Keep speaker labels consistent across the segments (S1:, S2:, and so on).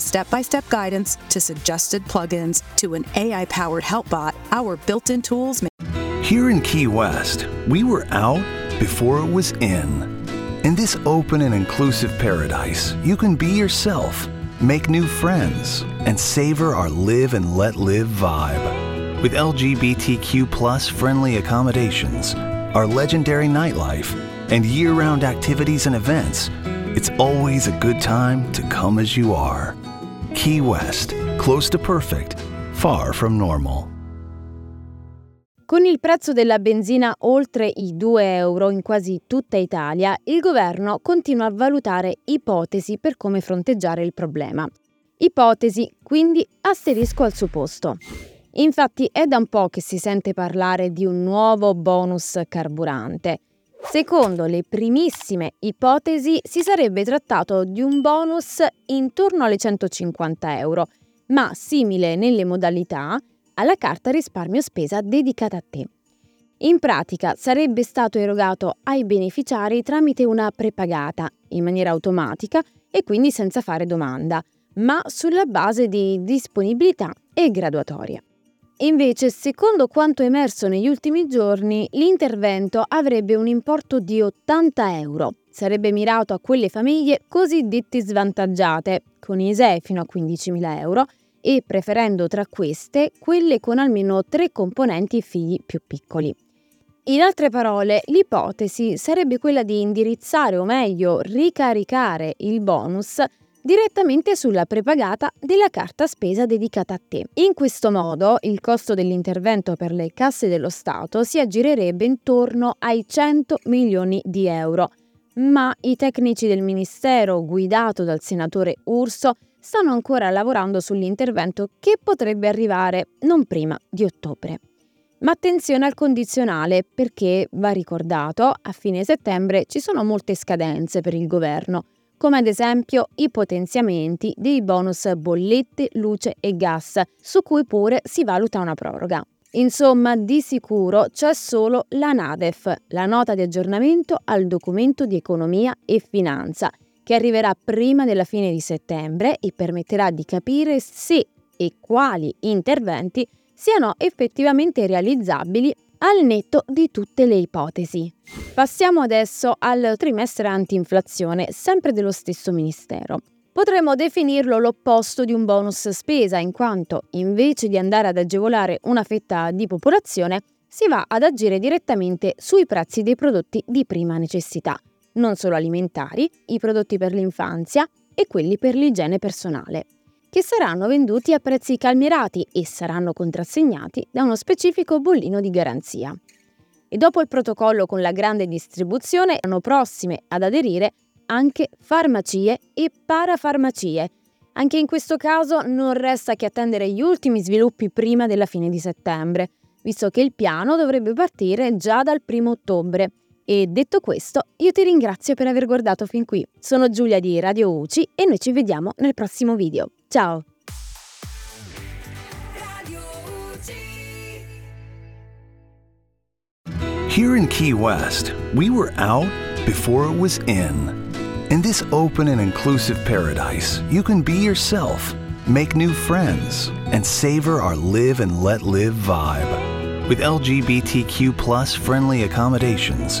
S1: step by step guidance to suggested plugins to an AI powered help bot, our built in tools make
S2: Here in Key West, we were out before it was in. In this open and inclusive paradise, you can be yourself, make new friends, and savor our live and let live vibe. With LGBTQ plus friendly accommodations, our legendary nightlife, and year round activities and events, it's always a good time to come as you are. Key West, close to perfect, far from normal.
S3: Con il prezzo della benzina oltre i 2 euro in quasi tutta Italia, il governo continua a valutare ipotesi per come fronteggiare il problema. Ipotesi, quindi asterisco al suo posto. Infatti è da un po' che si sente parlare di un nuovo bonus carburante. Secondo le primissime ipotesi si sarebbe trattato di un bonus intorno alle 150 euro, ma simile nelle modalità alla carta risparmio spesa dedicata a te. In pratica sarebbe stato erogato ai beneficiari tramite una prepagata, in maniera automatica e quindi senza fare domanda, ma sulla base di disponibilità e graduatoria. Invece, secondo quanto emerso negli ultimi giorni, l'intervento avrebbe un importo di 80 euro. Sarebbe mirato a quelle famiglie cosiddette svantaggiate, con ISEE fino a 15.000 euro, e preferendo tra queste quelle con almeno tre componenti e figli più piccoli. In altre parole, l'ipotesi sarebbe quella di indirizzare o meglio ricaricare il bonus direttamente sulla prepagata della carta spesa dedicata a te. In questo modo il costo dell'intervento per le casse dello Stato si aggirerebbe intorno ai 100 milioni di euro, ma i tecnici del Ministero, guidato dal senatore Urso, stanno ancora lavorando sull'intervento che potrebbe arrivare non prima di ottobre. Ma attenzione al condizionale perché, va ricordato, a fine settembre ci sono molte scadenze per il governo, come ad esempio i potenziamenti dei bonus bollette, luce e gas, su cui pure si valuta una proroga. Insomma, di sicuro c'è solo la NADEF, la nota di aggiornamento al documento di economia e finanza, che arriverà prima della fine di settembre e permetterà di capire se e quali interventi siano effettivamente realizzabili al netto di tutte le ipotesi. Passiamo adesso al trimestre anti-inflazione, sempre dello stesso Ministero. Potremmo definirlo l'opposto di un bonus spesa, in quanto invece di andare ad agevolare una fetta di popolazione, si va ad agire direttamente sui prezzi dei prodotti di prima necessità, non solo alimentari, i prodotti per l'infanzia e quelli per l'igiene personale, che saranno venduti a prezzi calmierati e saranno contrassegnati da uno specifico bollino di garanzia. E dopo il protocollo con la grande distribuzione, erano prossime ad aderire anche farmacie e parafarmacie. Anche in questo caso non resta che attendere gli ultimi sviluppi prima della fine di settembre, visto che il piano dovrebbe partire già dal primo ottobre e detto questo, io ti ringrazio per aver guardato fin qui. Sono Giulia di Radio UCI e noi ci vediamo nel prossimo video. Ciao!
S2: Here in Key West, we were out before it was in. In this open and inclusive paradise, you can be yourself, make new friends, and savor our live and let live vibe. With LGBTQ friendly accommodations,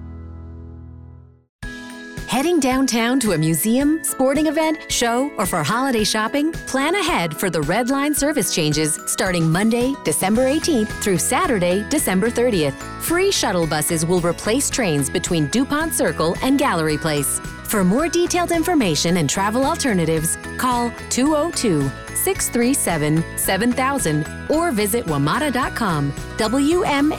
S4: Heading downtown to a museum, sporting event, show, or for holiday shopping? Plan ahead for the Red Line service changes starting Monday, December 18th through Saturday, December 30th. Free shuttle buses will replace trains between DuPont Circle and Gallery Place. For more detailed information and travel alternatives, call 202 637 7000 or visit WMATA.com, WMATA.com.